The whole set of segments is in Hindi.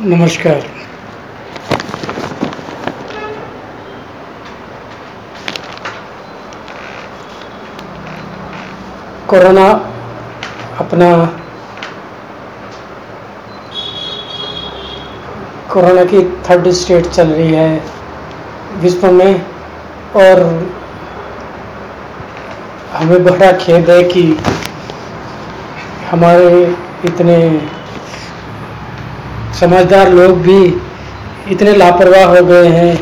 नमस्कार। कोरोना अपना कोरोना की थर्ड स्टेट चल रही है विश्व में और हमें बड़ा खेद है कि हमारे इतने समझदार लोग भी इतने लापरवाह हो गए हैं।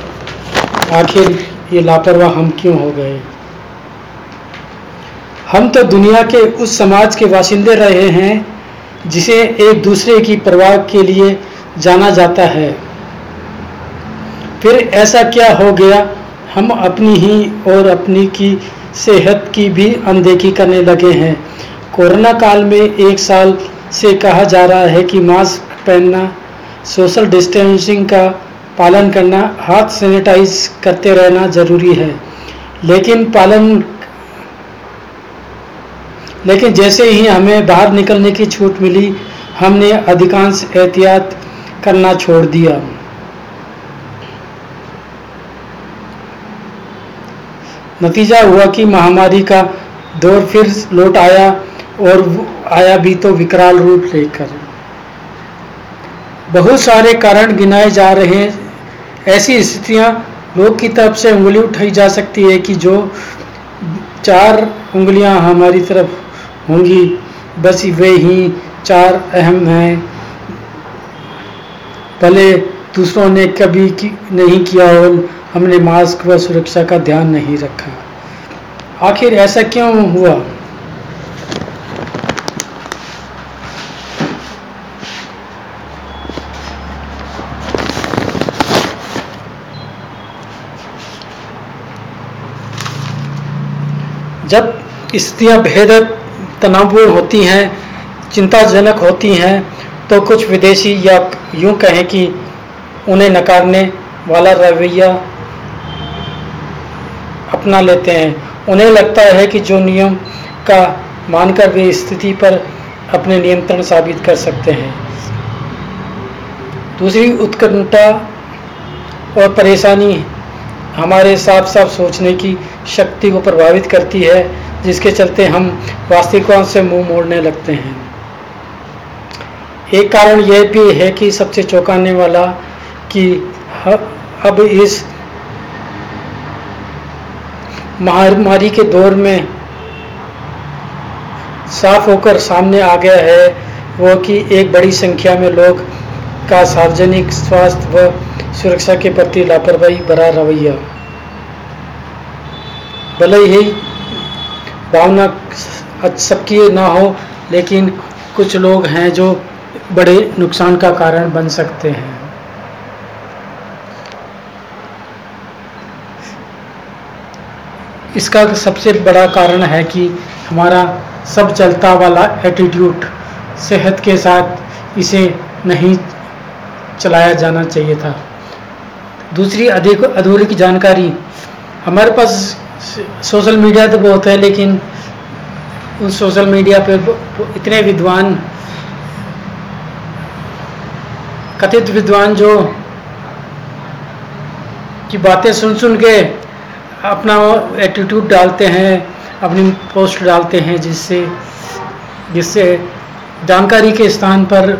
आखिर ये लापरवाह हम क्यों हो गए? हम तो दुनिया के उस समाज के वासिंदे रहे हैं, जिसे एक दूसरे की परवाह के लिए जाना जाता है। फिर ऐसा क्या हो गया? हम अपनी ही और अपनी की सेहत की भी अनदेखी करने लगे हैं। कोरोना काल में एक साल से कहा जा रहा है कि मास्क पहनना सोशल डिस्टेंसिंग का पालन करना, हाथ सैनिटाइज करते रहना ज़रूरी है। लेकिन पालन, लेकिन जैसे ही हमें बाहर निकलने की छूट मिली, हमने अधिकांश एहतियात करना छोड़ दिया। नतीजा हुआ कि महामारी का दौर फिर लौट आया और आया भी तो विकराल रूप लेकर। बहुत सारे कारण गिनाए जा रहे हैं। ऐसी स्थितियाँ लोग की तरफ़ से उंगली उठाई जा सकती है कि जो चार उंगलियाँ हमारी तरफ़ होंगी बस वे ही चार अहम हैं। भले दूसरों ने कभी की, नहीं किया और हमने मास्क व सुरक्षा का ध्यान नहीं रखा। आखिर ऐसा क्यों हुआ जब स्थितियाँ बेहद तनावपूर्ण होती हैं, चिंताजनक होती हैं तो कुछ विदेशी या यूँ कहें कि उन्हें नकारने वाला रवैया अपना लेते हैं। उन्हें लगता है कि जो नियम का मानकर वे स्थिति पर अपने नियंत्रण साबित कर सकते हैं। दूसरी उत्कंठा और परेशानी हमारे साफ़ साफ़ सोचने की शक्ति को प्रभावित करती है। जिसके चलते हम वास्तविकता से मुँह मोड़ने लगते हैं। एक कारण यह भी है कि सबसे चौंकाने वाला कि अब इस महामारी के दौर में साफ़ होकर सामने आ गया है वो कि एक बड़ी संख्या में लोग का सार्वजनिक स्वास्थ्य व सुरक्षा के प्रति लापरवाही भरा रवैया। भले ही भावना सबकी ना हो, लेकिन कुछ लोग हैं जो बड़े नुकसान का कारण बन सकते हैं। इसका सबसे बड़ा कारण है कि हमारा सब चलता वाला एटीट्यूड सेहत के साथ इसे नहीं चलाया जाना चाहिए था। दूसरी अधिक अधूरी की जानकारी, हमारे पास सोशल मीडिया तो बहुत है, लेकिन उस सोशल मीडिया पे इतने विद्वान, कथित विद्वान जो की बातें सुन सुन के अपना एटीट्यूड डालते हैं, अपनी पोस्ट डालते हैं, जिससे जिससे जानकारी के स्थान पर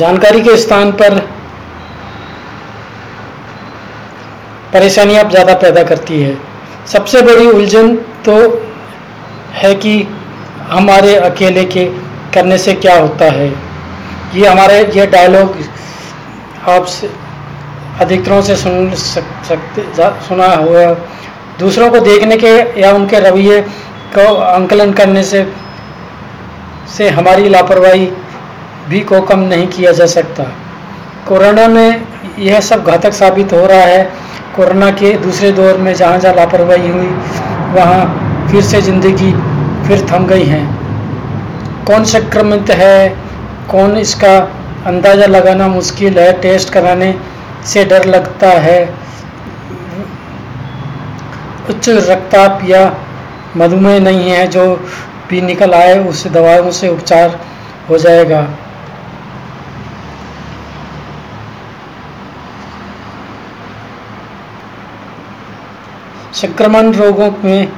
जानकारी के स्थान पर परेशानियाँ ज़्यादा पैदा करती है। सबसे बड़ी उलझन तो है कि हमारे अकेले के करने से क्या होता है। ये हमारे, ये डायलॉग आप अधिकतरों से सुन सकते सुना हुआ। दूसरों को देखने के या उनके रवैये को आंकलन करने से से हमारी लापरवाही भी को कम नहीं किया जा सकता। कोरोना में यह सब घातक साबित हो रहा है। कोरोना के दूसरे दौर में जहाँ जहाँ लापरवाही हुई, वहाँ फिर से ज़िंदगी फिर थम गई हैं। कौन संक्रमित है? कौन इसका अंदाज़ा लगाना मुश्किल है? टेस्ट कराने से डर लगता है। उच्च रक्तचाप या मधुमेह नहीं है। जो भी निकल आए, उस दवाओं से उपचार हो जाएगा। संक्रमण रोगों में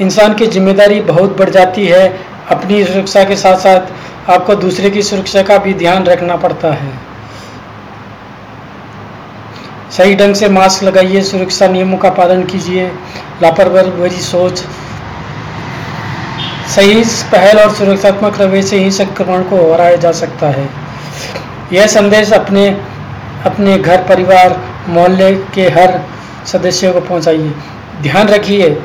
इंसान की ज़िम्मेदारी बहुत बढ़ जाती है। अपनी सुरक्षा के साथ साथ आपको दूसरे की सुरक्षा का भी ध्यान रखना पड़ता है। सही ढंग से मास्क लगाइए, सुरक्षा नियमों का पालन कीजिए, लापरवाही सोच। सही, पहल और सुरक्षात्मक रवैये से ही संक्रमण को हराया जा सकता है। यह संदेश अपने अपने घर, परिवार, मोहल्ले के हर सदस्यों को पहुंचाइए। ध्यान रखिए,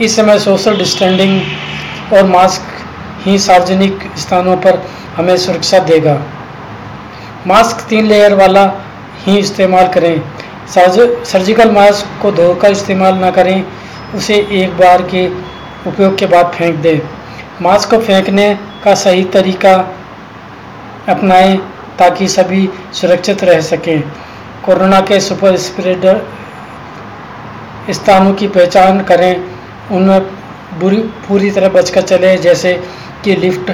इस समय सोशल डिस्टेंसिंग और मास्क ही सार्वजनिक स्थानों पर हमें सुरक्षा देगा। मास्क तीन लेयर वाला ही इस्तेमाल करें। सर्जिकल मास्क को धोकर इस्तेमाल ना करें, उसे एक बार के उपयोग के बाद फेंक दें। मास्क को फेंकने का सही तरीका अपनाएँ ताकि सभी सुरक्षित रह सकें। कोरोना के सुपर स्प्रेडर स्थानों की पहचान करें, उनमें बुरी, पूरी तरह बचकर चले, जैसे कि लिफ्ट,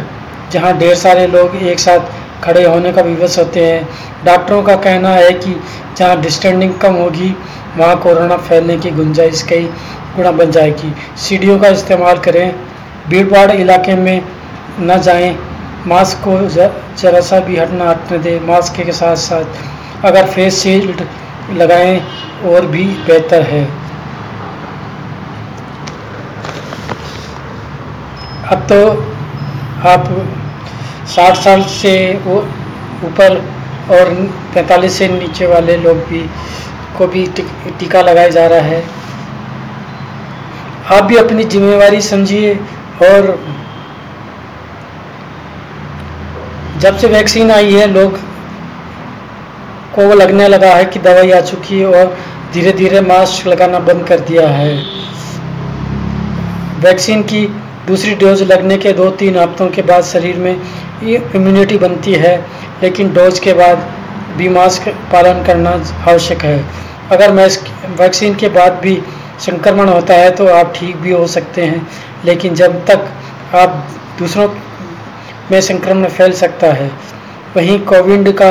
जहाँ ढेर सारे लोग एक साथ खड़े होने का विवश होते हैं। डॉक्टरों का कहना है कि जहाँ डिस्टेंडिंग कम होगी, वहाँ कोरोना फैलने की गुंजाइश कई गुना बन जाएगी। सीढ़ियों का इस्तेमाल करें भीड़ भाड़ इलाके में न जाएँ, मास्क को जरा सा भी हटना हटने दें, मास्क के साथ साथ अगर फेस शील्ड लगाएँ, और भी बेहतर है। अब तो आप साठ साल से ऊपर और पैंतालीस से नीचे वाले लोग भी को भी टीका लगाया जा रहा है। आप भी अपनी जिम्मेवारी समझिए और जब से वैक्सीन आई है, लोग को लगने लगा है कि दवाई आ चुकी है और धीरे धीरे मास्क लगाना बंद कर दिया है। वैक्सीन की दूसरी डोज लगने के दो तीन हफ्तों के बाद शरीर में इम्यूनिटी बनती है, लेकिन डोज के बाद भी मास्क पालन करना आवश्यक है। अगर वैक्सीन के बाद भी संक्रमण होता है तो आप ठीक भी हो सकते हैं, लेकिन जब तक आप दूसरों में संक्रमण फैल सकता है, वहीं कोविड का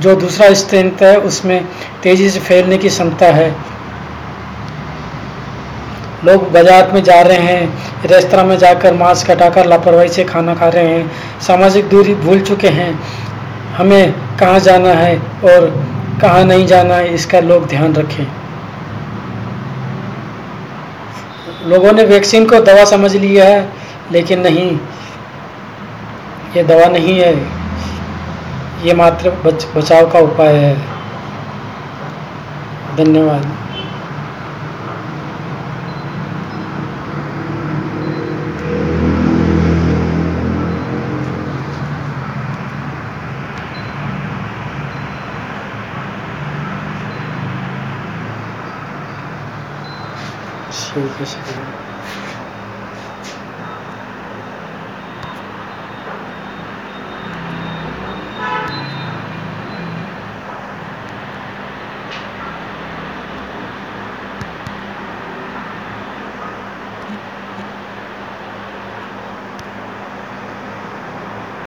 जो दूसरा स्ट्रेंथ है, उसमें तेज़ी से फैलने की क्षमता है। लोग बाज़ार में जा रहे हैं रेस्तरा में जाकर मास्क हटाकर लापरवाही से खाना खा रहे हैं सामाजिक दूरी भूल चुके हैं। हमें कहाँ जाना है और कहाँ नहीं जाना है इसका लोग ध्यान रखें। लोगों ने वैक्सीन को दवा समझ लिया है लेकिन नहीं ये दवा नहीं है। ये मात्र बच, बचाव का उपाय है। धन्यवाद। ठीक है